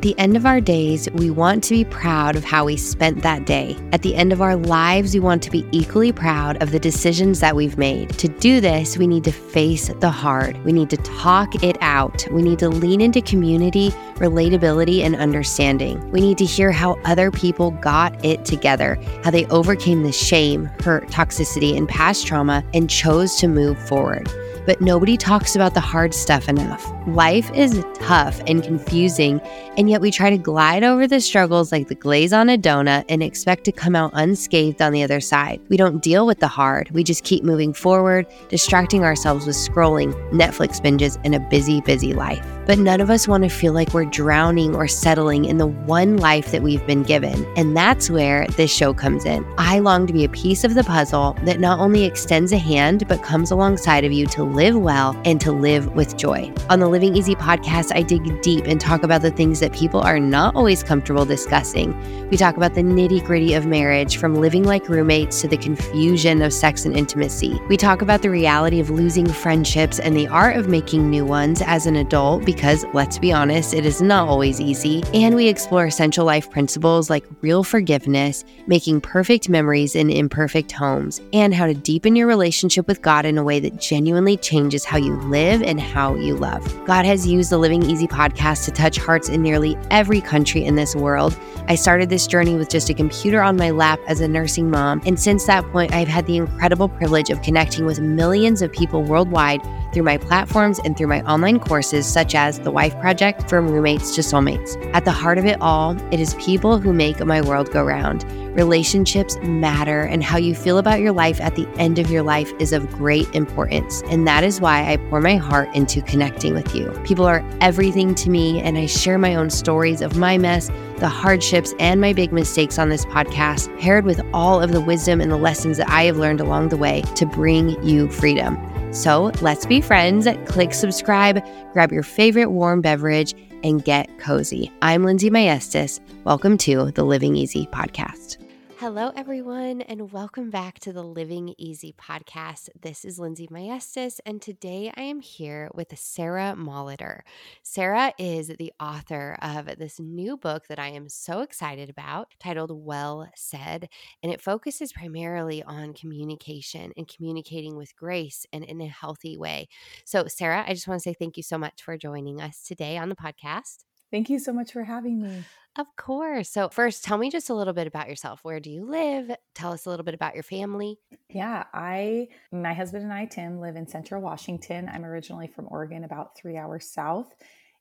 At the end of our days, we want to be proud of how we spent that day. At the end of our lives, we want to be equally proud of the decisions that we've made. To do this, we need to face the hard. We need to talk it out. We need to lean into community, relatability, and understanding. We need to hear how other people got it together, how they overcame the shame, hurt, toxicity, and past trauma and chose to move forward but nobody talks about the hard stuff enough. Life is tough and confusing, and yet we try to glide over the struggles like the glaze on a donut and expect to come out unscathed on the other side. We don't deal with the hard, we just keep moving forward, distracting ourselves with scrolling, Netflix binges, and a busy, busy life. But none of us want to feel like we're drowning or settling in the one life that we've been given. And that's where this show comes in. I long to be a piece of the puzzle that not only extends a hand, but comes alongside of you to live well and to live with joy. On the Living Easy podcast, I dig deep and talk about the things that people are not always comfortable discussing. We talk about the nitty gritty of marriage, from living like roommates to the confusion of sex and intimacy. We talk about the reality of losing friendships and the art of making new ones as an adult because, let's be honest, it is not always easy. And we explore essential life principles like real forgiveness, making perfect memories in imperfect homes, and how to deepen your relationship with God in a way that genuinely changes how you live and how you love. God has used the Living Easy podcast to touch hearts in nearly every country in this world. I started this journey with just a computer on my lap as a nursing mom, and since that point, I've had the incredible privilege of connecting with millions of people worldwide through my platforms and through my online courses, such as The Wife Project From Roommates to Soulmates. At the heart of it all, it is people who make my world go round. Relationships matter, and how you feel about your life at the end of your life is of great importance. And that is why I pour my heart into connecting with you. People are everything to me, and I share my own stories of my mess, the hardships, and my big mistakes on this podcast, paired with all of the wisdom and the lessons that I have learned along the way to bring you freedom. So let's be friends. Click subscribe, grab your favorite warm beverage, and get cozy. I'm Lindsey Maestas. Welcome to the Living Easy podcast. Hello, everyone, and welcome back to the Living Easy podcast. This is Lindsey Maestas, and today I am here with Sarah Molitor. Sarah is the author of this new book that I am so excited about titled Well Said, and it focuses primarily on communication and communicating with grace and in a healthy way. So, Sarah, I just want to say thank you so much for joining us today on the podcast. Thank you so much for having me. Of course. So, first, tell me just a little bit about yourself. Where do you live? Tell us a little bit about your family. Yeah, I, my husband and I, Tim, live in Central Washington. I'm originally from Oregon, about three hours south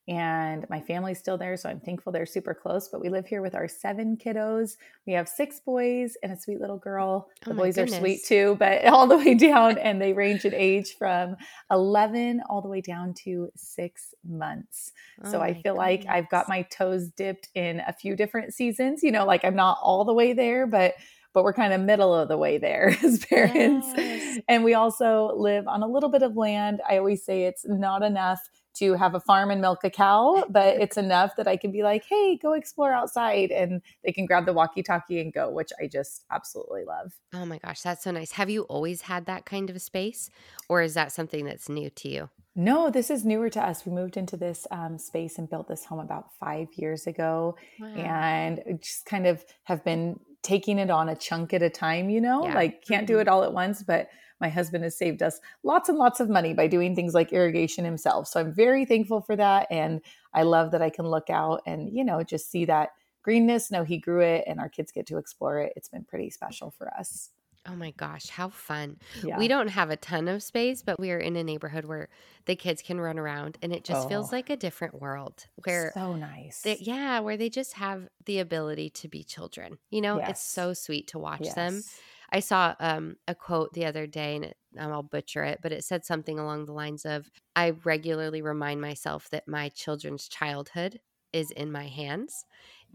and my family's still there. So I'm thankful they're super close. But we live here with our seven kiddos. We have six boys and a sweet little girl. The oh boys goodness. are sweet too, but all the way down, and they range in age from 11 all the way down to six months. Oh so I feel goodness. like I've got my toes dipped in a few different seasons. You know, like I'm not all the way there, but but we're kind of middle of the way there as parents. Yes. And we also live on a little bit of land. I always say it's not enough to have a farm and milk a cow, but it's enough that I can be like, hey, go explore outside. And they can grab the walkie talkie and go, which I just absolutely love. Oh my gosh, that's so nice. Have you always had that kind of a space, or is that something that's new to you? No, this is newer to us. We moved into this um, space and built this home about five years ago, wow. and just kind of have been taking it on a chunk at a time. You know, yeah. like can't mm-hmm. do it all at once, but my husband has saved us lots and lots of money by doing things like irrigation himself. So I'm very thankful for that. And I love that I can look out and, you know, just see that greenness, know he grew it and our kids get to explore it. It's been pretty special for us. Oh my gosh, how fun. Yeah. We don't have a ton of space, but we are in a neighborhood where the kids can run around and it just oh, feels like a different world where so nice. They, yeah, where they just have the ability to be children. You know, yes. it's so sweet to watch yes. them I saw um, a quote the other day, and it, um, I'll butcher it, but it said something along the lines of I regularly remind myself that my children's childhood is in my hands.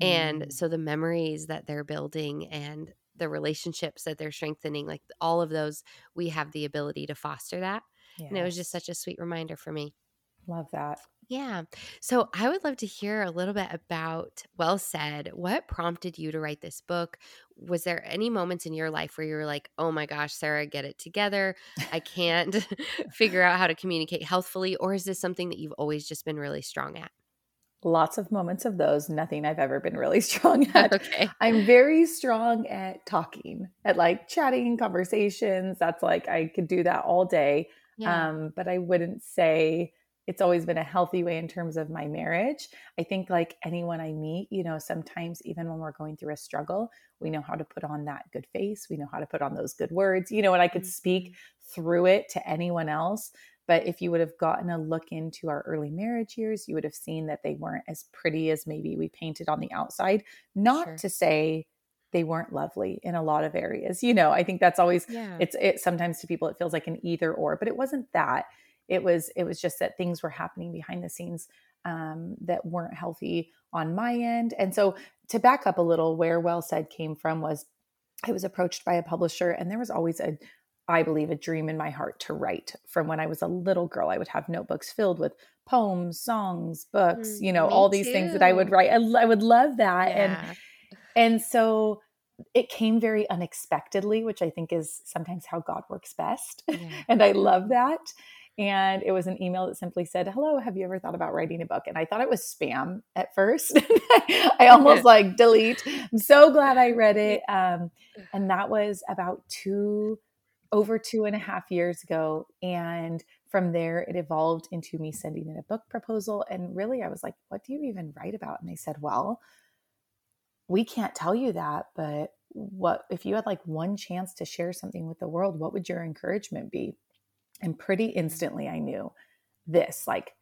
Mm. And so the memories that they're building and the relationships that they're strengthening, like all of those, we have the ability to foster that. And it was just such a sweet reminder for me. Love that. Yeah. So I would love to hear a little bit about Well Said. What prompted you to write this book? Was there any moments in your life where you were like, oh my gosh, Sarah, get it together? I can't figure out how to communicate healthfully? Or is this something that you've always just been really strong at? Lots of moments of those. Nothing I've ever been really strong at. okay. I'm very strong at talking, at like chatting conversations. That's like I could do that all day. Yeah. Um, but I wouldn't say it's always been a healthy way in terms of my marriage. I think like anyone I meet, you know, sometimes even when we're going through a struggle, we know how to put on that good face. We know how to put on those good words, you know, and I could speak mm-hmm. through it to anyone else. But if you would have gotten a look into our early marriage years, you would have seen that they weren't as pretty as maybe we painted on the outside. Not sure. to say they weren't lovely in a lot of areas. You know, I think that's always yeah. it's it sometimes to people it feels like an either or, but it wasn't that it was it was just that things were happening behind the scenes um, that weren't healthy on my end and so to back up a little where well said came from was i was approached by a publisher and there was always a i believe a dream in my heart to write from when i was a little girl i would have notebooks filled with poems songs books mm, you know all these too. things that i would write I, I would love that yeah. and and so it came very unexpectedly which i think is sometimes how god works best yeah. and i love that and it was an email that simply said, Hello, have you ever thought about writing a book? And I thought it was spam at first. I almost like delete. I'm so glad I read it. Um, and that was about two, over two and a half years ago. And from there, it evolved into me sending in a book proposal. And really, I was like, What do you even write about? And they said, Well, we can't tell you that, but what if you had like one chance to share something with the world, what would your encouragement be? And pretty instantly, I knew this like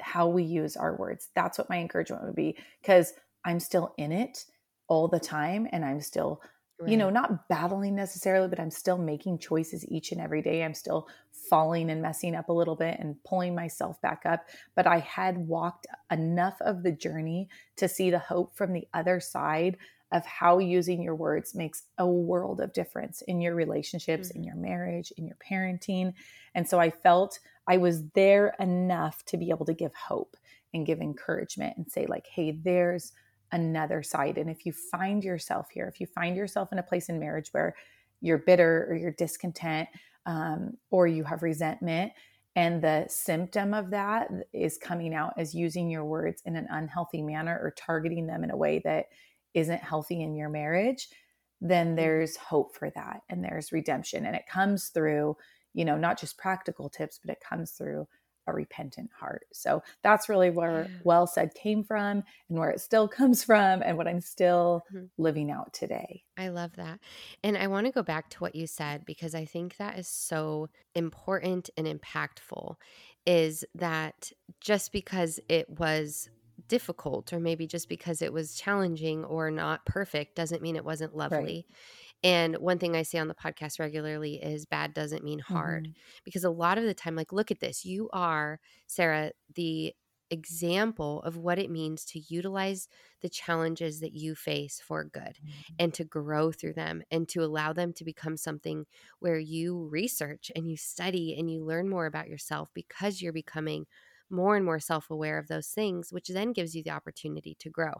how we use our words. That's what my encouragement would be because I'm still in it all the time and I'm still, right. you know, not battling necessarily, but I'm still making choices each and every day. I'm still falling and messing up a little bit and pulling myself back up. But I had walked enough of the journey to see the hope from the other side of how using your words makes a world of difference in your relationships, mm-hmm. in your marriage, in your parenting. And so I felt I was there enough to be able to give hope and give encouragement and say, like, hey, there's another side. And if you find yourself here, if you find yourself in a place in marriage where you're bitter or you're discontent um, or you have resentment, and the symptom of that is coming out as using your words in an unhealthy manner or targeting them in a way that isn't healthy in your marriage, then mm-hmm. there's hope for that and there's redemption. And it comes through, you know, not just practical tips, but it comes through a repentant heart. So that's really where well said came from and where it still comes from and what I'm still mm-hmm. living out today. I love that. And I want to go back to what you said because I think that is so important and impactful is that just because it was difficult or maybe just because it was challenging or not perfect doesn't mean it wasn't lovely. Right. And one thing I say on the podcast regularly is bad doesn't mean hard mm-hmm. because a lot of the time like look at this you are Sarah the example of what it means to utilize the challenges that you face for good mm-hmm. and to grow through them and to allow them to become something where you research and you study and you learn more about yourself because you're becoming more and more self aware of those things, which then gives you the opportunity to grow.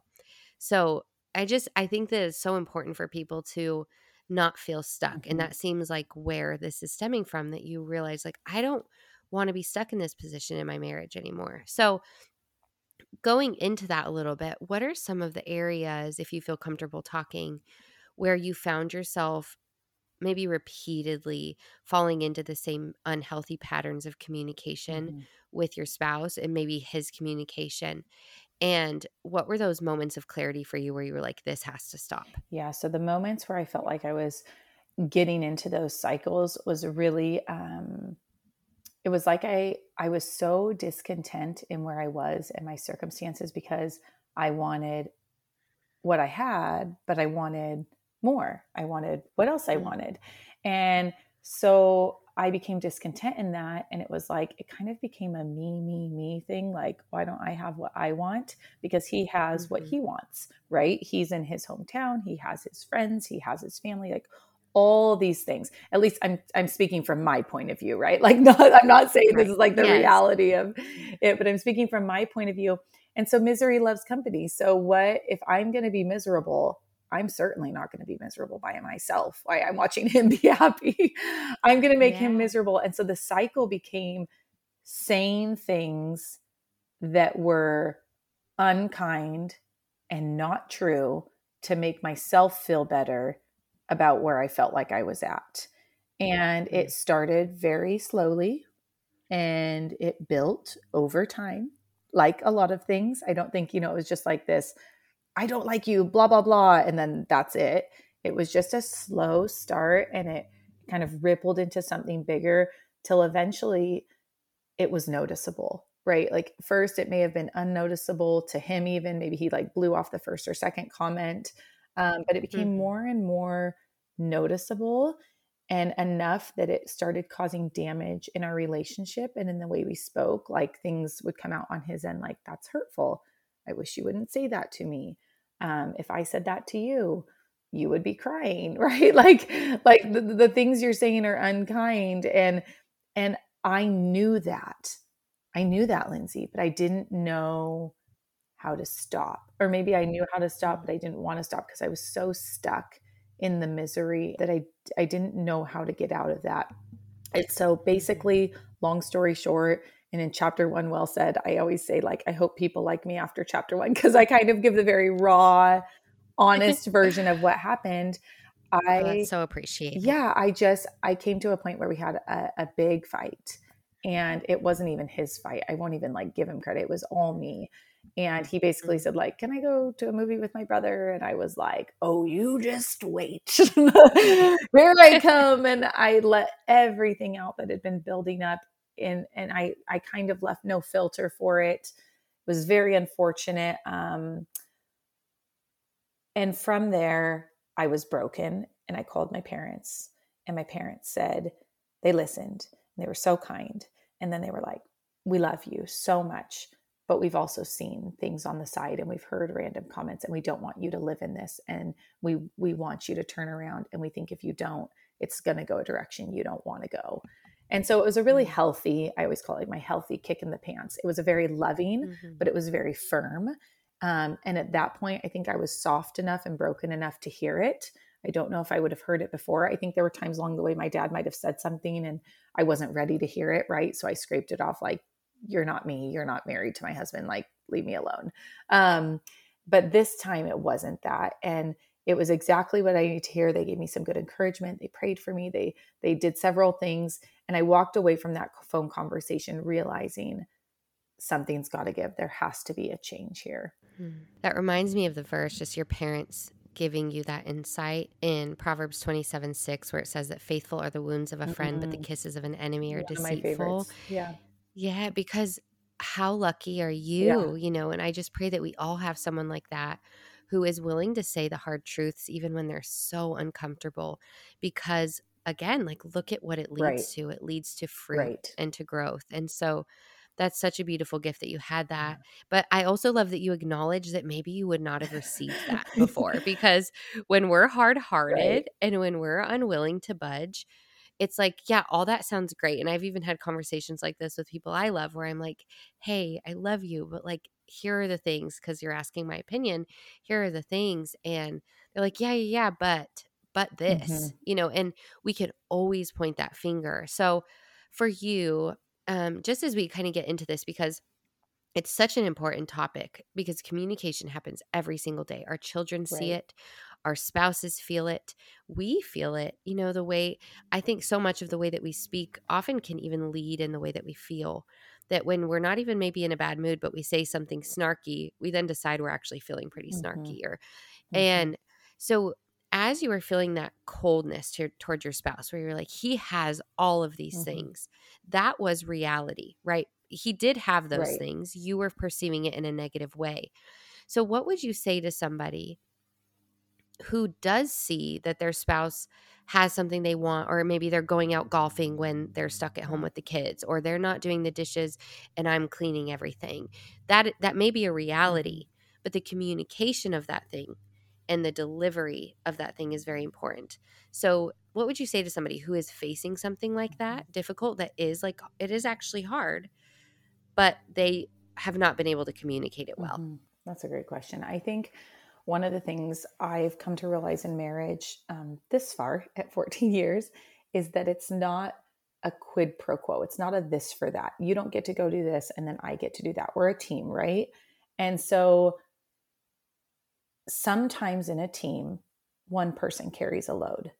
So I just, I think that it's so important for people to not feel stuck. Mm-hmm. And that seems like where this is stemming from that you realize, like, I don't want to be stuck in this position in my marriage anymore. So going into that a little bit, what are some of the areas, if you feel comfortable talking, where you found yourself maybe repeatedly falling into the same unhealthy patterns of communication mm-hmm. with your spouse and maybe his communication and what were those moments of clarity for you where you were like this has to stop yeah so the moments where i felt like i was getting into those cycles was really um it was like i i was so discontent in where i was and my circumstances because i wanted what i had but i wanted more. I wanted what else I mm. wanted. And so I became discontent in that. And it was like, it kind of became a me, me, me thing. Like, why don't I have what I want? Because he has mm-hmm. what he wants, right? He's in his hometown, he has his friends, he has his family, like all these things. At least I'm I'm speaking from my point of view, right? Like not I'm not saying right. this is like the yes. reality of it, but I'm speaking from my point of view. And so misery loves company. So what if I'm going to be miserable? I'm certainly not going to be miserable by myself. I, am watching him be happy. I'm going to make yeah. him miserable. And so the cycle became saying things that were unkind and not true to make myself feel better about where I felt like I was at. And it mm-hmm. started very slowly and it built over time, like a lot of things. I don't think, you know, it was just like this I don't like you, blah, blah, blah. And then that's it. It was just a slow start and it kind of rippled into something bigger till eventually it was noticeable right like first it may have been unnoticeable to him even maybe he like blew off the first or second comment um, but it became mm-hmm. more and more noticeable and enough that it started causing damage in our relationship and in the way we spoke like things would come out on his end like that's hurtful i wish you wouldn't say that to me um, if i said that to you you would be crying right? Like like the, the things you're saying are unkind and and i knew that. I knew that lindsey but i didn't know how to stop or maybe i knew how to stop but i didn't want to stop because i was so stuck in the misery that i i didn't know how to get out of that. It's so basically long story short and in chapter one well said i always say like i hope people like me after chapter one because i kind of give the very raw honest version of what happened. Oh, I oh, so appreciate. Yeah, I just I came to a point where we had a, a big fight, and it wasn't even his fight. I won't even like give him credit. It was all me. And he basically mm-hmm. said, like, can I go to a movie with my brother? And I was like, oh, you just wait. Here I come. And I let everything out that had been building up. And, and I, I kind of left no filter for it. It was very unfortunate. Um, and from there, I was broken and I called my parents. And my parents said, they listened and they were so kind. And then they were like, we love you so much, but we've also seen things on the side and we've heard random comments and we don't want you to live in this. And we, we want you to turn around. And we think if you don't, it's going to go a direction you don't want to go. And so it was a really mm. healthy, I always call it my healthy kick in the pants. It was a very loving, mm-hmm. but it was very firm. Um, and at that point, I think I was soft enough and broken enough to hear it. I don't know if I would have heard it before. I think there were times along the way my dad might have said something and I wasn't ready to hear it, right? So I scraped it off like, you're not me. You're not married to my husband. Like, leave me alone. Um, but this time it wasn't that. And it was exactly what I needed to hear. They gave me some good encouragement. They prayed for me. They they did several things. And I walked away from that phone conversation realizing something's got to give. There has to be a change here. Hmm. That reminds me of the verse, just your parents giving you that insight in Proverbs 27 6, where it says that faithful are the wounds of a friend, mm-hmm. but the kisses of an enemy are One deceitful. Yeah. Yeah, because how lucky are you? Yeah. You know, and I just pray that we all have someone like that who is willing to say the hard truths even when they're so uncomfortable. Because again, like look at what it leads right. to. It leads to fruit right. and to growth. And so that's such a beautiful gift that you had that. But I also love that you acknowledge that maybe you would not have received that before because when we're hard hearted right. and when we're unwilling to budge, it's like, yeah, all that sounds great. And I've even had conversations like this with people I love where I'm like, hey, I love you, but like, here are the things because you're asking my opinion. Here are the things. And they're like, yeah, yeah, yeah, but, but this, mm-hmm. you know, and we can always point that finger. So for you, um, just as we kind of get into this, because it's such an important topic because communication happens every single day. Our children right. see it, our spouses feel it, we feel it. You know, the way I think so much of the way that we speak often can even lead in the way that we feel. That when we're not even maybe in a bad mood, but we say something snarky, we then decide we're actually feeling pretty mm-hmm. snarky. Or, mm-hmm. and so as you were feeling that coldness to, towards your spouse, where you're like, he has all of these mm-hmm. things, that was reality, right? He did have those right. things. You were perceiving it in a negative way. So, what would you say to somebody who does see that their spouse has something they want, or maybe they're going out golfing when they're stuck at home with the kids, or they're not doing the dishes and I'm cleaning everything? That that may be a reality, mm-hmm. but the communication of that thing and the delivery of that thing is very important. So, what would you say to somebody who is facing something like that, difficult, that is like it is actually hard, but they have not been able to communicate it well? Mm-hmm. That's a great question. I think one of the things I've come to realize in marriage um, this far at 14 years is that it's not a quid pro quo. It's not a this for that. You don't get to go do this and then I get to do that. We're a team, right? And so sometimes in a team, one person carries a load.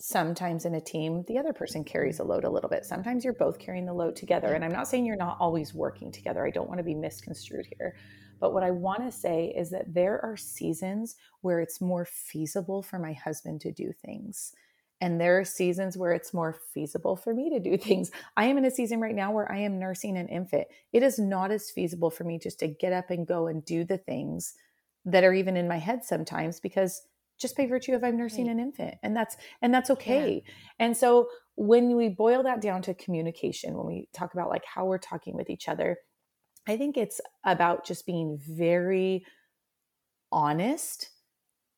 Sometimes in a team, the other person carries a load a little bit. Sometimes you're both carrying the load together. And I'm not saying you're not always working together. I don't want to be misconstrued here. But what I want to say is that there are seasons where it's more feasible for my husband to do things. And there are seasons where it's more feasible for me to do things. I am in a season right now where I am nursing an infant. It is not as feasible for me just to get up and go and do the things that are even in my head sometimes because just by virtue of I'm nursing right. an infant and that's and that's okay. Yeah. And so when we boil that down to communication when we talk about like how we're talking with each other, I think it's about just being very honest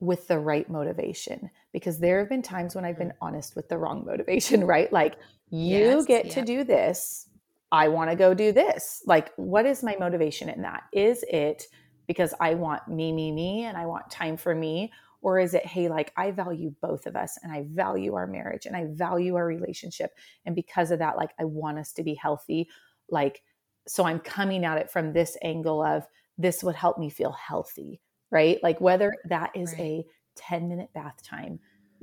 with the right motivation because there have been times when I've been mm-hmm. honest with the wrong motivation, right? Like you yes, get yeah. to do this, I want to go do this. Like what is my motivation in that? Is it because I want me, me, me, and I want time for me? Or is it, hey, like I value both of us and I value our marriage and I value our relationship. And because of that, like I want us to be healthy. Like, so I'm coming at it from this angle of this would help me feel healthy, right? Like whether that is right. a 10 minute bath time,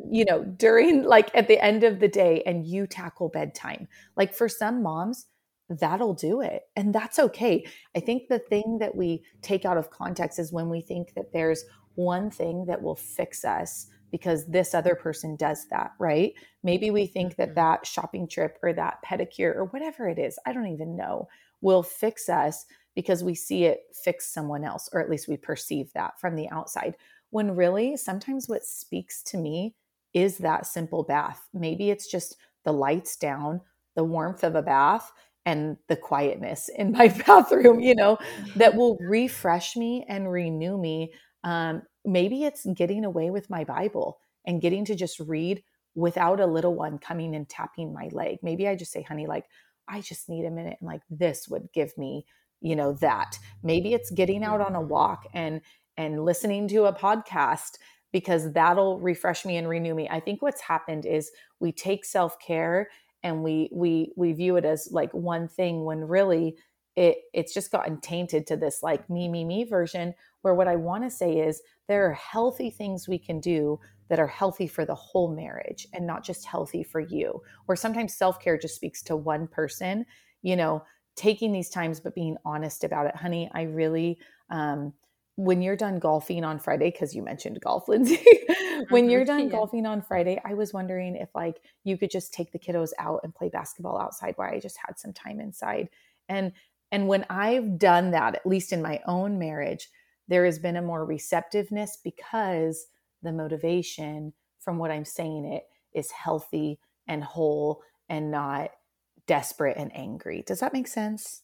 you know, during like at the end of the day and you tackle bedtime. Like for some moms, that'll do it. And that's okay. I think the thing that we take out of context is when we think that there's one thing that will fix us because this other person does that, right? Maybe we think that mm-hmm. that shopping trip or that pedicure or whatever it is, I don't even know, will fix us because we see it fix someone else, or at least we perceive that from the outside. When really, sometimes what speaks to me is that simple bath. Maybe it's just the lights down, the warmth of a bath, and the quietness in my bathroom, you know, that will refresh me and renew me. Um, maybe it's getting away with my Bible and getting to just read without a little one coming and tapping my leg. Maybe I just say, honey, like, I just need a minute. And like, this would give me, you know, that. Maybe it's getting out on a mm-hmm. walk and, and listening to a podcast because that'll refresh me and renew me. I think what's happened is we take self care and we we we view it as like one thing when really it it's just gotten tainted to this like me me me version where what i want to say is there are healthy things we can do that are healthy for the whole marriage and not just healthy for you or sometimes self-care just speaks to one person you know taking these times but being honest about it honey i really um when you're done golfing on Friday, because you mentioned golf, Lindsey, when mm-hmm. you're done yeah. golfing on Friday, I was wondering if like you could just take the kiddos out and play basketball outside while I just had some time inside. And and when I've done that, at least in my own marriage, there has been a more receptiveness because the motivation from what I'm saying it is healthy and whole and not desperate and angry. Does that make sense?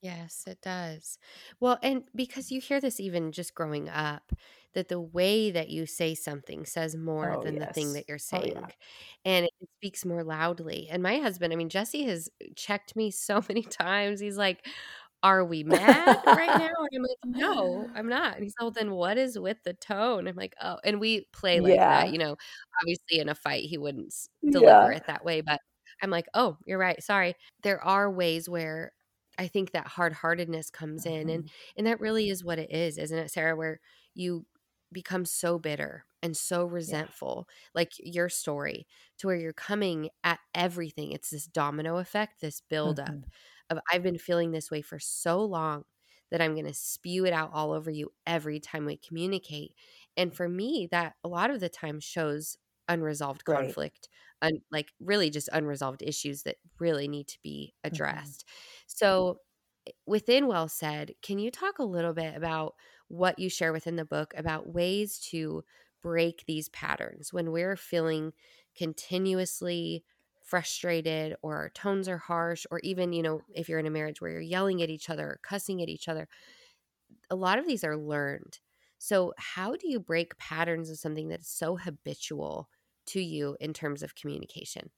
Yes, it does. Well, and because you hear this even just growing up, that the way that you say something says more Oh, than the thing that you're Oh, saying. yeah. And it speaks more loudly. And my husband, I mean, Jesse has checked me so many times. He's like, Are we mad right now? And I'm like, No, I'm not. And he's like, Well, then what is with the tone? I'm like, Oh, and we play like that. You know, obviously in a fight, he wouldn't deliver Yeah. it that way. But I'm like, Oh, you're right. Sorry. There are ways where I think that hard-heartedness comes in and Mhm. and that really is what it is, isn't it, Sarah, where you become so bitter and so Yeah. resentful, like your story, to where you're coming at everything. It's this domino effect, this buildup Mhm. Of I've been feeling this way for so long that I'm going to spew it out all over you every time we communicate. And for me, that a lot of the time shows unresolved Right. conflict, un- like really just unresolved issues that really need to be Mhm. addressed. So, eh, within Well Said, can you talk a little bit about what you share within the book about ways to break these patterns when we're feeling continuously frustrated or our tones are harsh or even you know if you're in a marriage where you're yelling at each other or cussing at each other a lot of these are learned. So how do you break patterns of something that's so habitual to you in terms of communication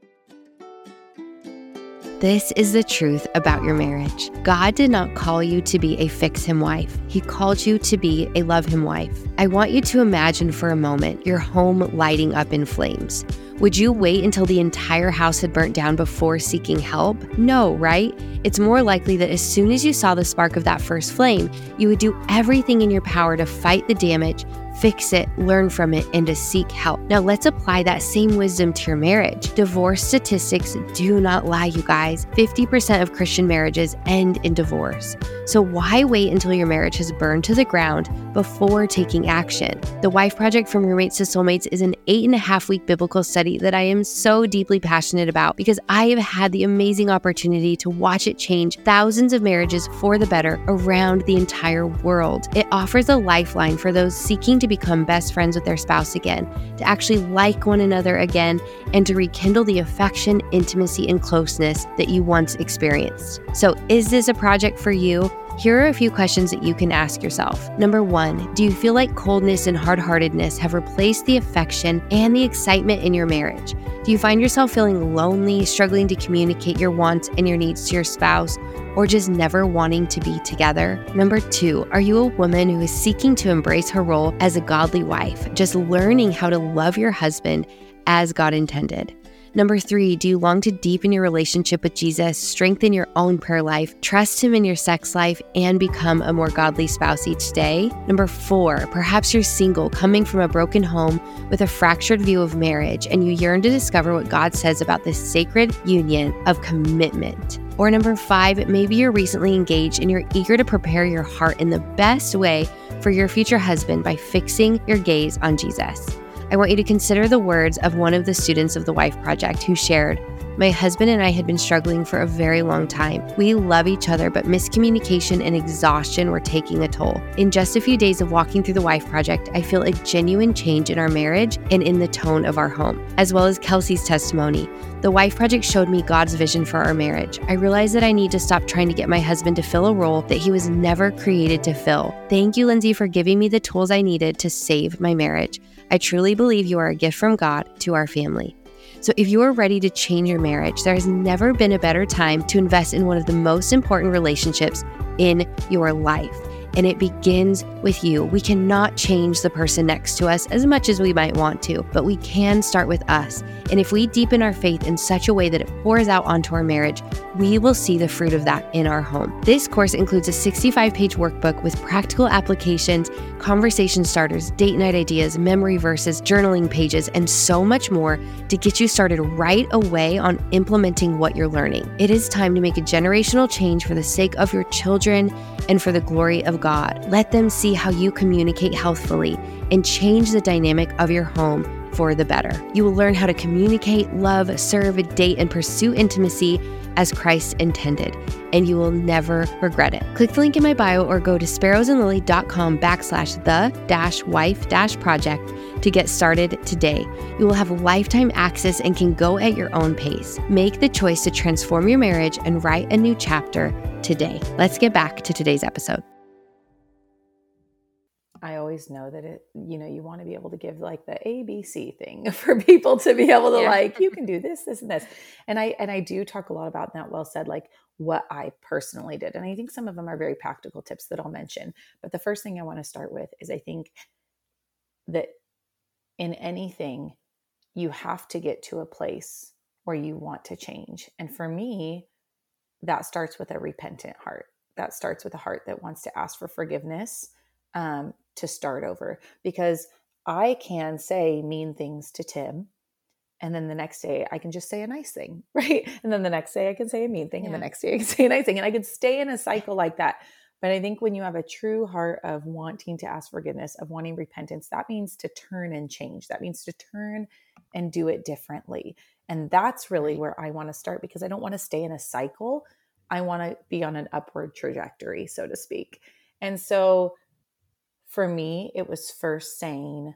This is the truth about your marriage. God did not call you to be a fix him wife, He called you to be a love him wife. I want you to imagine for a moment your home lighting up in flames. Would you wait until the entire house had burnt down before seeking help? No, right? It's more likely that as soon as you saw the spark of that first flame, you would do everything in your power to fight the damage fix it, learn from it, and to seek help. Now, let's apply that same wisdom to your marriage. Divorce statistics do not lie, you guys. 50% of Christian marriages end in divorce. So, why wait until your marriage has burned to the ground before taking action? The Wife Project from Roommates to Soulmates is an eight and a half week biblical study that I am so deeply passionate about because I have had the amazing opportunity to watch it change thousands of marriages for the better around the entire world. It offers a lifeline for those seeking to become best friends with their spouse again, to actually like one another again, and to rekindle the affection, intimacy, and closeness that you once experienced. So, is this a project for you? Here are a few questions that you can ask yourself. Number one, do you feel like coldness and hard heartedness have replaced the affection and the excitement in your marriage? Do you find yourself feeling lonely, struggling to communicate your wants and your needs to your spouse, or just never wanting to be together? Number two, are you a woman who is seeking to embrace her role as a godly wife, just learning how to love your husband as God intended? Number three, do you long to deepen your relationship with Jesus, strengthen your own prayer life, trust Him in your sex life, and become a more godly spouse each day? Number four, perhaps you're single, coming from a broken home with a fractured view of marriage, and you yearn to discover what God says about this sacred union of commitment. Or number five, maybe you're recently engaged and you're eager to prepare your heart in the best way for your future husband by fixing your gaze on Jesus. I want you to consider the words of one of the students of the Wife Project who shared, my husband and I had been struggling for a very long time. We love each other, but miscommunication and exhaustion were taking a toll. In just a few days of walking through the Wife Project, I feel a genuine change in our marriage and in the tone of our home, as well as Kelsey's testimony. The Wife Project showed me God's vision for our marriage. I realized that I need to stop trying to get my husband to fill a role that he was never created to fill. Thank you, Lindsey, for giving me the tools I needed to save my marriage. I truly believe you are a gift from God to our family. So, if you are ready to change your marriage, there has never been a better time to invest in one of the most important relationships in your life and it begins with you. We cannot change the person next to us as much as we might want to, but we can start with us. And if we deepen our faith in such a way that it pours out onto our marriage, we will see the fruit of that in our home. This course includes a 65 page workbook with practical applications, conversation starters, date night ideas, memory verses, journaling pages, and so much more to get you started right away on implementing what you're learning. It is time to make a generational change for the sake of your children and for the glory of God. Let them see how you communicate healthfully and change the dynamic of your home for the better. You will learn how to communicate, love, serve, date, and pursue intimacy as Christ intended, and you will never regret it. Click the link in my bio or go to sparrowsandlily.com backslash the dash wife dash project to get started today. You will have lifetime access and can go at your own pace. Make the choice to transform your marriage and write a new chapter today. Let's get back to today's episode. I always know that it, you know, you want to be able to give like the ABC thing for people to be able to yeah. like, you can do this, this, and this. And I and I do talk a lot about that. Well said, like what I personally did. And I think some of them are very practical tips that I'll mention. But the first thing I want to start with is I think that in anything, you have to get to a place where you want to change. And for me, that starts with a repentant heart. That starts with a heart that wants to ask for forgiveness um, to start over because I can say mean things to Tim. And then the next day I can just say a nice thing, right? And then the next day I can say a mean thing. Yeah. And the next day I can say a nice thing. And I could stay in a cycle like that. But I think when you have a true heart of wanting to ask forgiveness, of wanting repentance, that means to turn and change. That means to turn and do it differently. And that's really where I want to start because I don't want to stay in a cycle. I want to be on an upward trajectory, so to speak. And so for me, it was first saying,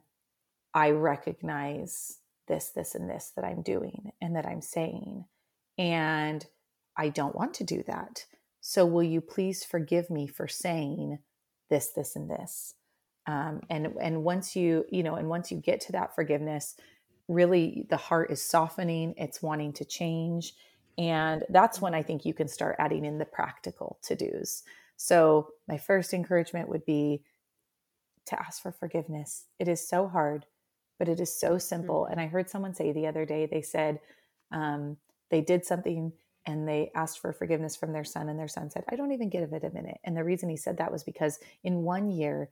I recognize this, this, and this that I'm doing and that I'm saying. And I don't want to do that. So will you please forgive me for saying this, this, and this? Um, and and once you you know and once you get to that forgiveness really the heart is softening it's wanting to change and that's when i think you can start adding in the practical to dos so my first encouragement would be to ask for forgiveness. It is so hard, but it is so simple. Mm-hmm. And I heard someone say the other day, they said um, they did something and they asked for forgiveness from their son, and their son said, I don't even give it a minute. And the reason he said that was because in one year,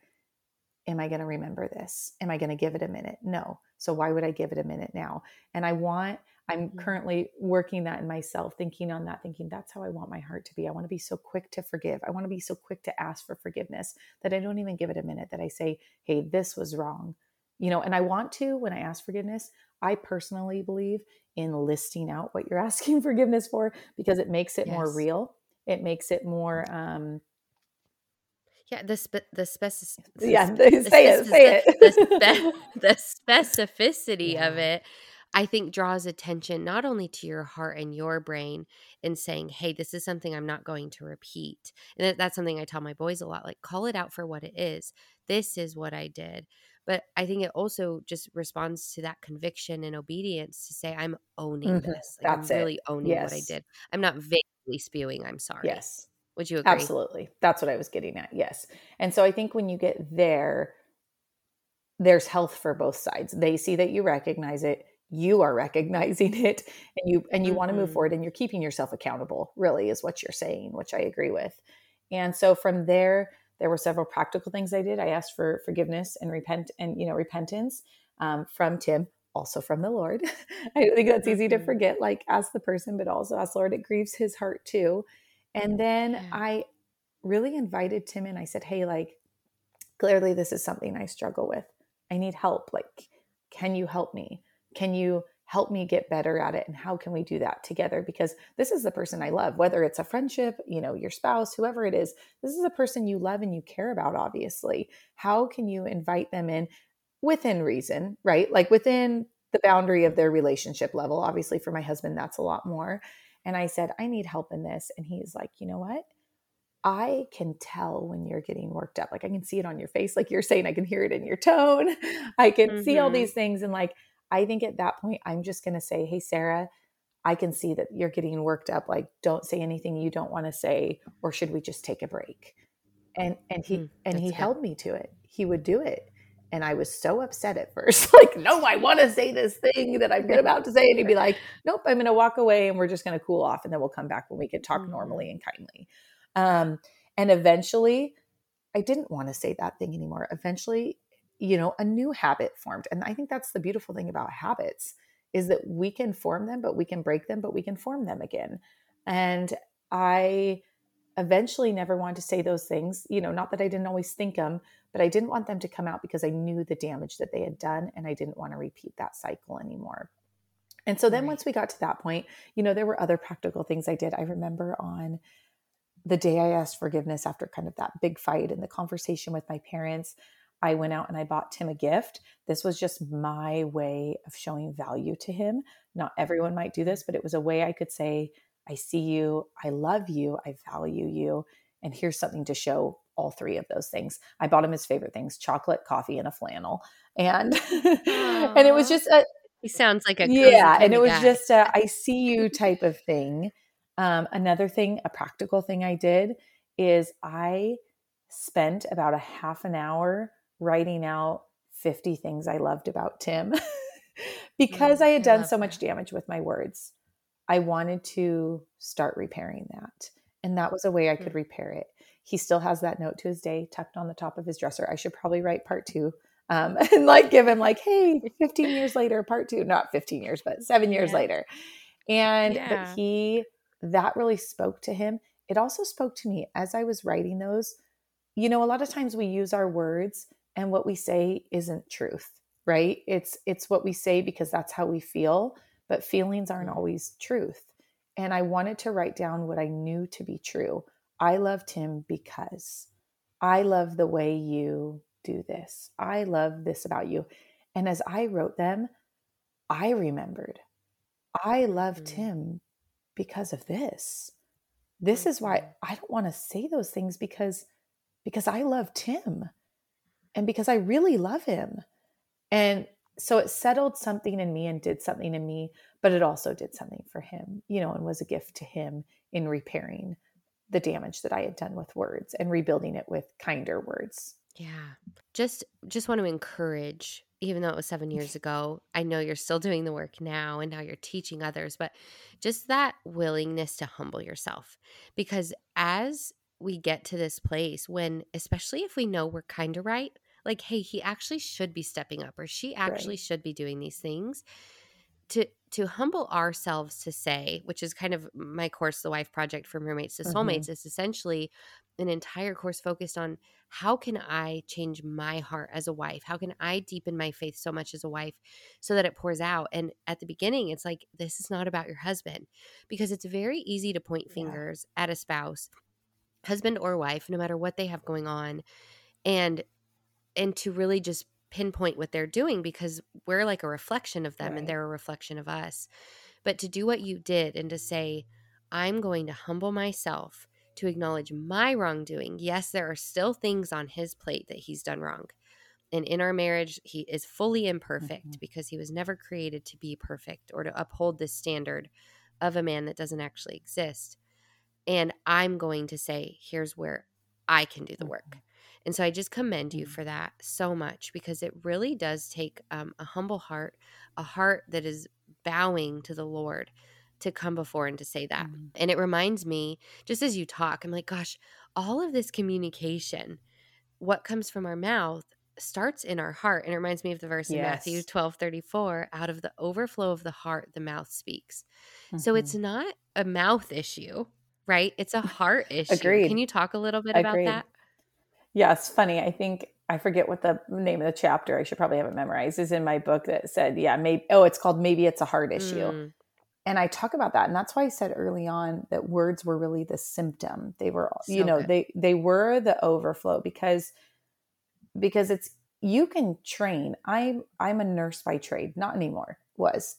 am I going to remember this? Am I going to give it a minute? No. So why would I give it a minute now? And I want, I'm Mhm. currently working that in myself, thinking on that, thinking that's how I want my heart to be. I want to be so quick to forgive. I want to be so quick to ask for forgiveness that I don't even give it a minute, that I say, hey, this was wrong. You know, and I want to, when I ask forgiveness, I personally believe in listing out what you're asking forgiveness for because it makes it more real. It makes it more, um, Yeah, the spe- the speci- yeah, spe- say the it, say it. the, spe- the specificity of it, I think draws attention not only to your heart and your brain in saying, "Hey, this is something I'm not going to repeat," and that's something I tell my boys a lot. Like, call it out for what it is. This is what I did. But I think it also just responds to that conviction and obedience to say, "I'm owning Mhm, this. Like, that's I'm it. really owning what I did. I'm not vaguely spewing. I'm sorry." Yes. Would you agree? Absolutely. That's what I was getting at. Yes. And so I think when you get there, there's health for both sides. They see that you recognize it, you are recognizing it, and you and you want to move forward and you're keeping yourself accountable, really is what you're saying, which I agree with. And so from there, there were several practical things I did. I asked for forgiveness and repent and you know repentance um, from Tim, also from the Lord. I think that's easy to Mhm. forget, like ask the person, but also ask Lord. It grieves His heart too. And then Yeah. I really invited Tim in. I said, Hey, like, clearly this is something I struggle with. I need help. Like, can you help me? Can you help me get better at it? And how can we do that together? Because this is the person I love, whether it's a friendship, you know, your spouse, whoever it is, this is a person you love and you care about, obviously. How can you invite them in within reason, right? Like within the boundary of their relationship level. Obviously, for my husband, that's a lot more. And I said, I need help in this. And he's like, you know what? I can tell when you're getting worked up. Like I can see it on your face, like you're saying, I can hear it in your tone. I can see all Mhm. these things. And like, I think at that point, I'm just going to say, Hey, Sarah, I can see that you're getting worked up. Like, don't say anything you don't want to say, or should we just take a break? And, and he, Hmm, and he good. held me to it. He would do it. And I was so upset at first, like, no, I want to say this thing that I'm about to say. And he'd be like, nope, I'm going to walk away and we're just going to cool off. And then we'll come back when we can talk Mhm. normally and kindly. Um, and eventually, I didn't want to say that thing anymore. Eventually, you know, a new habit formed. And I think that's the beautiful thing about habits is that we can form them, but we can break them, but we can form them again. And I eventually never wanted to say those things, you know, not that I didn't always think them, but I didn't want them to come out because I knew the damage that they had done and I didn't want to repeat that cycle anymore. And so then Right. once we got to that point, you know, there were other practical things I did. I remember on the day I asked forgiveness after kind of that big fight and the conversation with my parents, I went out and I bought Tim a gift. This was just my way of showing value to him. Not everyone might do this, but it was a way I could say, I see you, I love you, I value you, and here's something to show all three of those things. I bought him his favorite things, chocolate, coffee, and a flannel. And and it was just a He sounds like a yeah and it was guy. just a i see you type of thing um, another thing a practical thing i did is i spent about a half an hour writing out 50 things i loved about tim. Because Mm, i had done love so much damage with my words i wanted to start repairing that and that was a way i could Mm. repair it. He still has that note to his day tucked on the top of his dresser. I should probably write part two um, and like give him like hey 15 years later part two not 15 years but seven years Yeah. later. And Yeah. but he that really spoke to him. It also spoke to me as i was writing those. You know a lot of times we use our words and what we say isn't truth right? It's it's what we say because that's how we feel but feelings aren't Mhm. always truth. And i wanted to write down what i knew to be true. I loved him because i love the way you do this. I love this about you. And as i wrote them i remembered. I loved Mhm. him because of this. This is why Mhm. i don't want to say those things because because i loved him and because i really love him and so it settled something in me and did something in me but it also did something for him you know and was a gift to him in repairing the damage that i had done with words and rebuilding it with kinder words Yeah. Just just want to encourage even though it was seven years ago, I know you're still doing the work now and now you're teaching others, but just that willingness to humble yourself. Because as we get to this place when, especially if we know we're kind of right, like, hey, he actually should be stepping up or she actually right. should be doing these things. To to humble ourselves to say, which is kind of my course, the Wife Project from Roommates to mm-hmm. Soulmates, mm-hmm. is essentially an entire course focused on how can I change my heart as a wife? How can I deepen my faith so much as a wife so that it pours out? And at the beginning, it's like, this is not about your husband because it's very easy to point fingers yeah. at a spouse, husband or wife, no matter what they have going on. And and to really just pinpoint what they're doing because we're like a reflection of them right. and they're a reflection of us. But to do what you did and to say, I'm going to humble myself to acknowledge my wrongdoing. Yes, there are still things on his plate that he's done wrong. And in our marriage, he is fully imperfect mm-hmm. because he was never created to be perfect or to uphold this standard of a man that doesn't actually exist. And I'm going to say, here's where I can do the work. And so I just commend you mm-hmm. for that so much because it really does take um, a humble heart, a heart that is bowing to the Lord to come before and to say that. Mm-hmm. And it reminds me, just as you talk, I'm like, gosh, all of this communication, what comes from our mouth starts in our heart. And it reminds me of the verse yes. in Matthew 12 34 out of the overflow of the heart, the mouth speaks. Mm-hmm. So it's mm-hmm. not a mouth issue, right? It's a heart issue. Agreed. Can you talk a little bit Agreed. about that? Yeah, it's funny. I think I forget what the name of the chapter. I should probably have it memorized. Is in my book that said, yeah, maybe. Oh, it's called maybe it's a heart issue. Mm and i talk about that and that's why i said early on that words were really the symptom they were so you know good. they they were the overflow because because it's you can train i'm i'm a nurse by trade not anymore was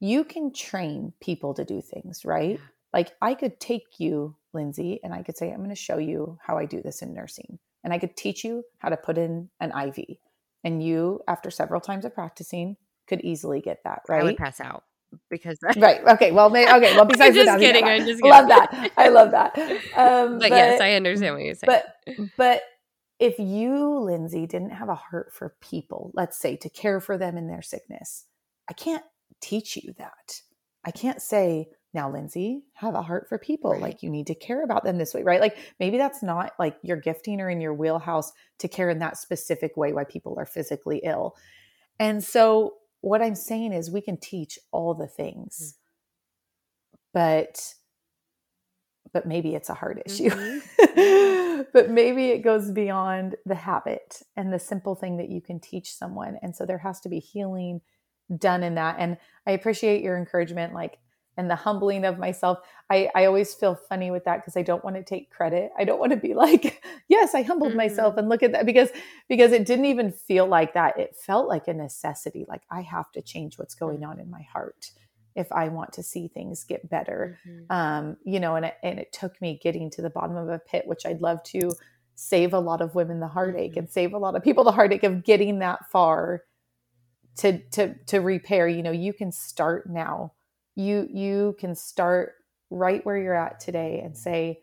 you can train people to do things right like i could take you lindsey and i could say i'm going to show you how i do this in nursing and i could teach you how to put in an iv and you after several times of practicing could easily get that right i would pass out because right okay well may, okay well besides I'm just kidding I'm just kidding. love that I love that. Um, but, but, yes I understand what you're saying. but but if you Lindsey didn't have a heart for people let's say to care for them in their sickness I can't teach you that. I can't say now Lindsey have a heart for people right. like you need to care about them this way right like maybe that's not like your gifting or in your wheelhouse to care in that specific way why people are physically ill and so what I'm saying is we can teach all the things, mm-hmm. but but maybe it's a hard issue. Mm-hmm. but maybe it goes beyond the habit and the simple thing that you can teach someone. And so there has to be healing done in that. And I appreciate your encouragement. Like and the humbling of myself. I, I always feel funny with that because I don't want to take credit. I don't want to be like, yes, I humbled mm-hmm. myself and look at that because because it didn't even feel like that. It felt like a necessity. Like I have to change what's going on in my heart if I want to see things get better. Mm-hmm. Um, you know, and it, and it took me getting to the bottom of a pit, which I'd love to save a lot of women the heartache mm-hmm. and save a lot of people the heartache of getting that far to to to repair. You know, you can start now you you can start right where you're at today and say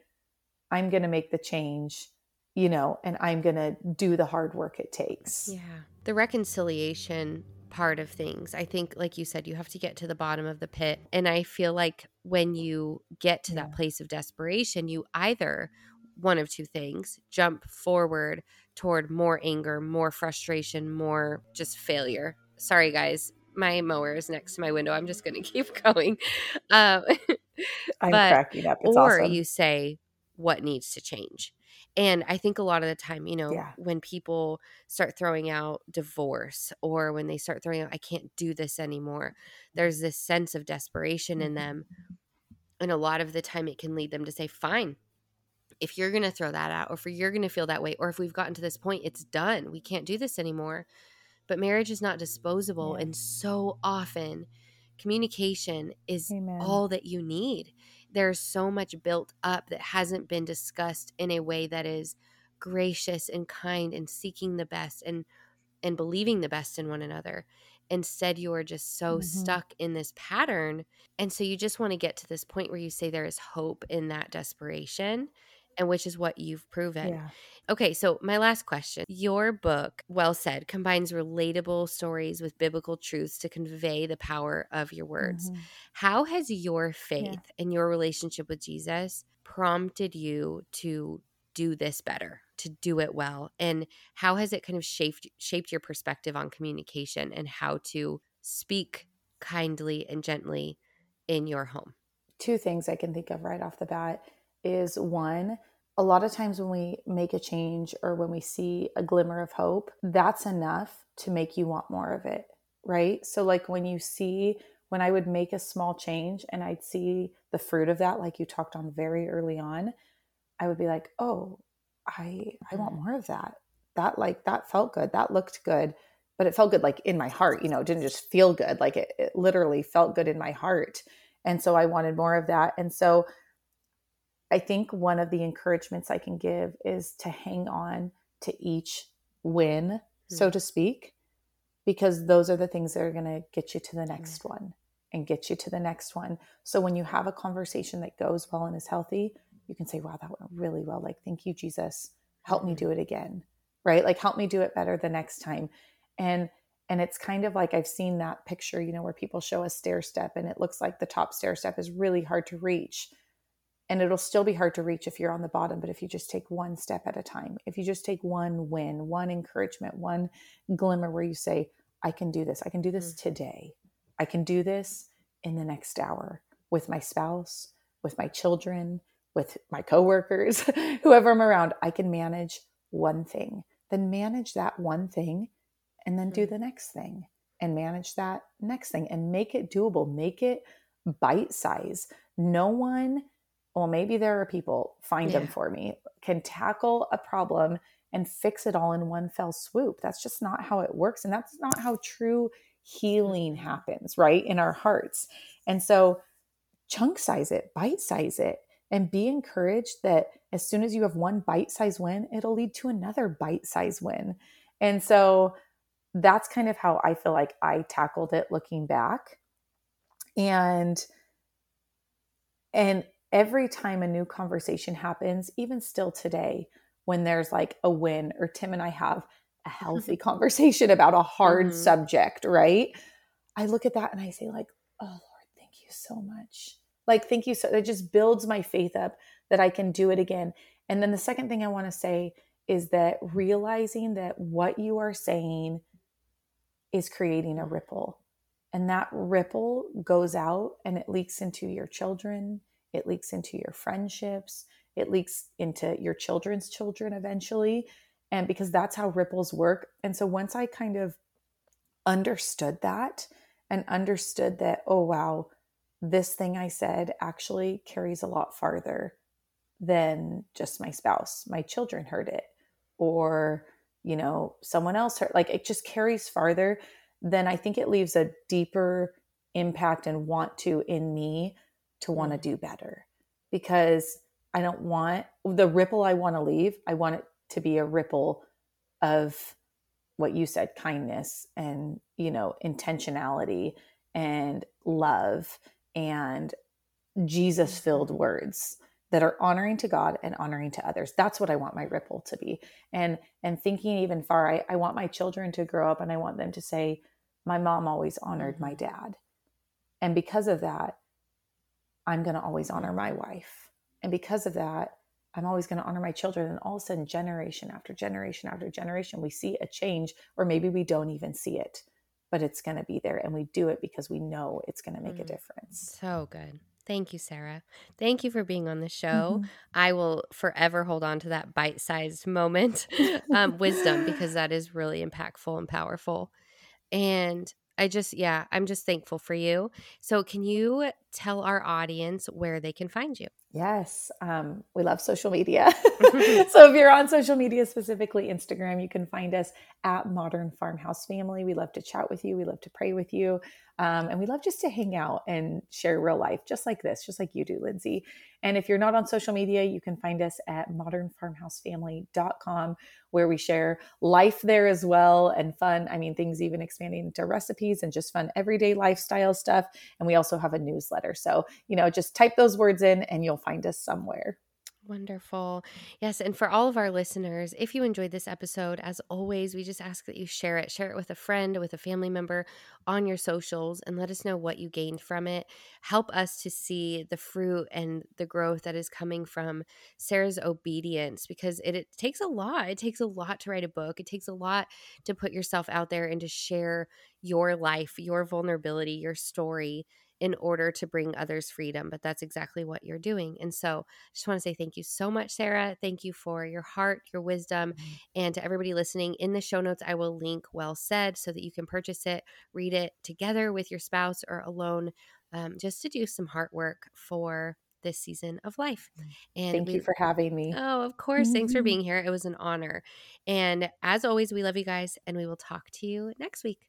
i'm going to make the change you know and i'm going to do the hard work it takes yeah the reconciliation part of things i think like you said you have to get to the bottom of the pit and i feel like when you get to yeah. that place of desperation you either one of two things jump forward toward more anger more frustration more just failure sorry guys my mower is next to my window. I'm just going to keep going. Um, I'm but, cracking up. It's or awesome. you say what needs to change. And I think a lot of the time, you know, yeah. when people start throwing out divorce or when they start throwing out, I can't do this anymore, there's this sense of desperation in mm-hmm. them. And a lot of the time, it can lead them to say, fine, if you're going to throw that out, or if you're going to feel that way, or if we've gotten to this point, it's done. We can't do this anymore but marriage is not disposable. Yeah. And so often, communication is Amen. all that you need. There's so much built up that hasn't been discussed in a way that is gracious and kind and seeking the best and and believing the best in one another. Instead, you are just so mm-hmm. stuck in this pattern. And so you just want to get to this point where you say there is hope in that desperation and which is what you've proven. Yeah. Okay, so my last question. Your book, Well Said, combines relatable stories with biblical truths to convey the power of your words. Mhm. How has your faith and your relationship with Jesus prompted you to do this better, to do it well? And how has it kind of shaped shaped your perspective on communication and how to speak kindly and gently in your home? Two things I can think of right off the bat is one, a lot of times when we make a change or when we see a glimmer of hope, that's enough to make you want more of it, right? So, like when you see, when I would make a small change and I'd see the fruit of that, like you talked on very early on, I would be like, oh, I I want mm-hmm. more of that. That like that felt good. That looked good. But it felt good like in my heart, you know, it didn't just feel good. Like it, it literally felt good in my heart. And so I wanted more of that. And so I think one of the encouragements I can give is to hang on to each win, mm-hmm. so to speak, because those are the things that are going to get you to the next mm-hmm. one and get you to the next one. So when you have a conversation that goes well and is healthy, you can say, wow, that went really well. Like, thank you, Jesus. Help mm-hmm. me do it again. Right? Like, help me do it better the next time. And and it's kind of like I've seen that picture, you know, where people show a stair step and it looks like the top stair step is really hard to reach and it'll still be hard to reach if you're on the bottom but if you just take one step at a time if you just take one win one encouragement one glimmer where you say i can do this. I can do this mm-hmm. today. I can do this in the next hour with my spouse with my children with my coworkers whoever i'm around. I can manage one thing. Then manage that one thing and then mm-hmm. do the next thing and manage that next thing and make it doable. Make it bite size no one well, maybe there are people, find yeah. them for me, can tackle a problem and fix it all in one fell swoop. That's just not how it works. And that's not how true healing mm-hmm. happens, right? In our hearts. And so chunk size it, bite size it, and be encouraged that as soon as you have one bite size win, it'll lead to another bite size win. And so that's kind of how I feel like I tackled it looking back. And and every time a new conversation happens, even still today, when there's like a win or Tim and I have a healthy conversation about a hard mm-hmm. subject, right? I look at that and I say, like, oh Lord, thank you so much. Like, thank you so it just builds my faith up that I can do it again. And then the second thing I want to say is that realizing that what you are saying is creating a ripple. And that ripple goes out and it leaks into your children, it leaks into your friendships, it leaks into your children's children eventually. And because that's how ripples work. And so once I kind of understood that and understood that, oh, wow, this thing I said actually carries a lot farther than just my spouse. My children heard it, or, you know, someone else heard. Like it just carries farther. Then I think it leaves a deeper impact and want to in me to want to do better because I don't want the ripple I want to leave. I want it to be a ripple of what you said kindness and, you know, intentionality and love and Jesus filled words that are honoring to God and honoring to others. That's what I want my ripple to be. And and thinking even far, I, I want my children to grow up and I want them to say, My mom always honored my mm-hmm. dad. And because of that, I'm going to always honor my wife. And because of that, I'm always going to honor my children. And all of a sudden, generation after generation after generation, we see a change, or maybe we don't even see it, but it's going to be there. And we do it because we know it's going to make mm, a difference. So good. Thank you, Sarah. Thank you for being on the show. Mm-hmm. I will forever hold on to that bite sized moment, um, wisdom, because that is really impactful and powerful. And I just, yeah, I'm just thankful for you. So, can you tell our audience where they can find you? Yes, um, we love social media. so if you're on social media, specifically Instagram, you can find us at Modern Farmhouse Family. We love to chat with you. We love to pray with you. Um, and we love just to hang out and share real life, just like this, just like you do, Lindsey. And if you're not on social media, you can find us at modernfarmhousefamily.com, where we share life there as well and fun. I mean, things even expanding into recipes and just fun everyday lifestyle stuff. And we also have a newsletter. So, you know, just type those words in and you'll find us somewhere. Wonderful. Yes. And for all of our listeners, if you enjoyed this episode, as always, we just ask that you share it. Share it with a friend, with a family member on your socials, and let us know what you gained from it. Help us to see the fruit and the growth that is coming from Sarah's obedience because it, it takes a lot. It takes a lot to write a book, it takes a lot to put yourself out there and to share your life, your vulnerability, your story in order to bring others freedom. But that's exactly what you're doing. And so I just want to say thank you so much, Sarah. Thank you for your heart, your wisdom. Mm-hmm. And to everybody listening, in the show notes, I will link Well Said so that you can purchase it, read it together with your spouse or alone, um, just to do some heart work for this season of life. Mm. And thank we, you for having me. Oh, of course. Mm-hmm. Thanks for being here. It was an honor. And as always, we love you guys, and we will talk to you next week.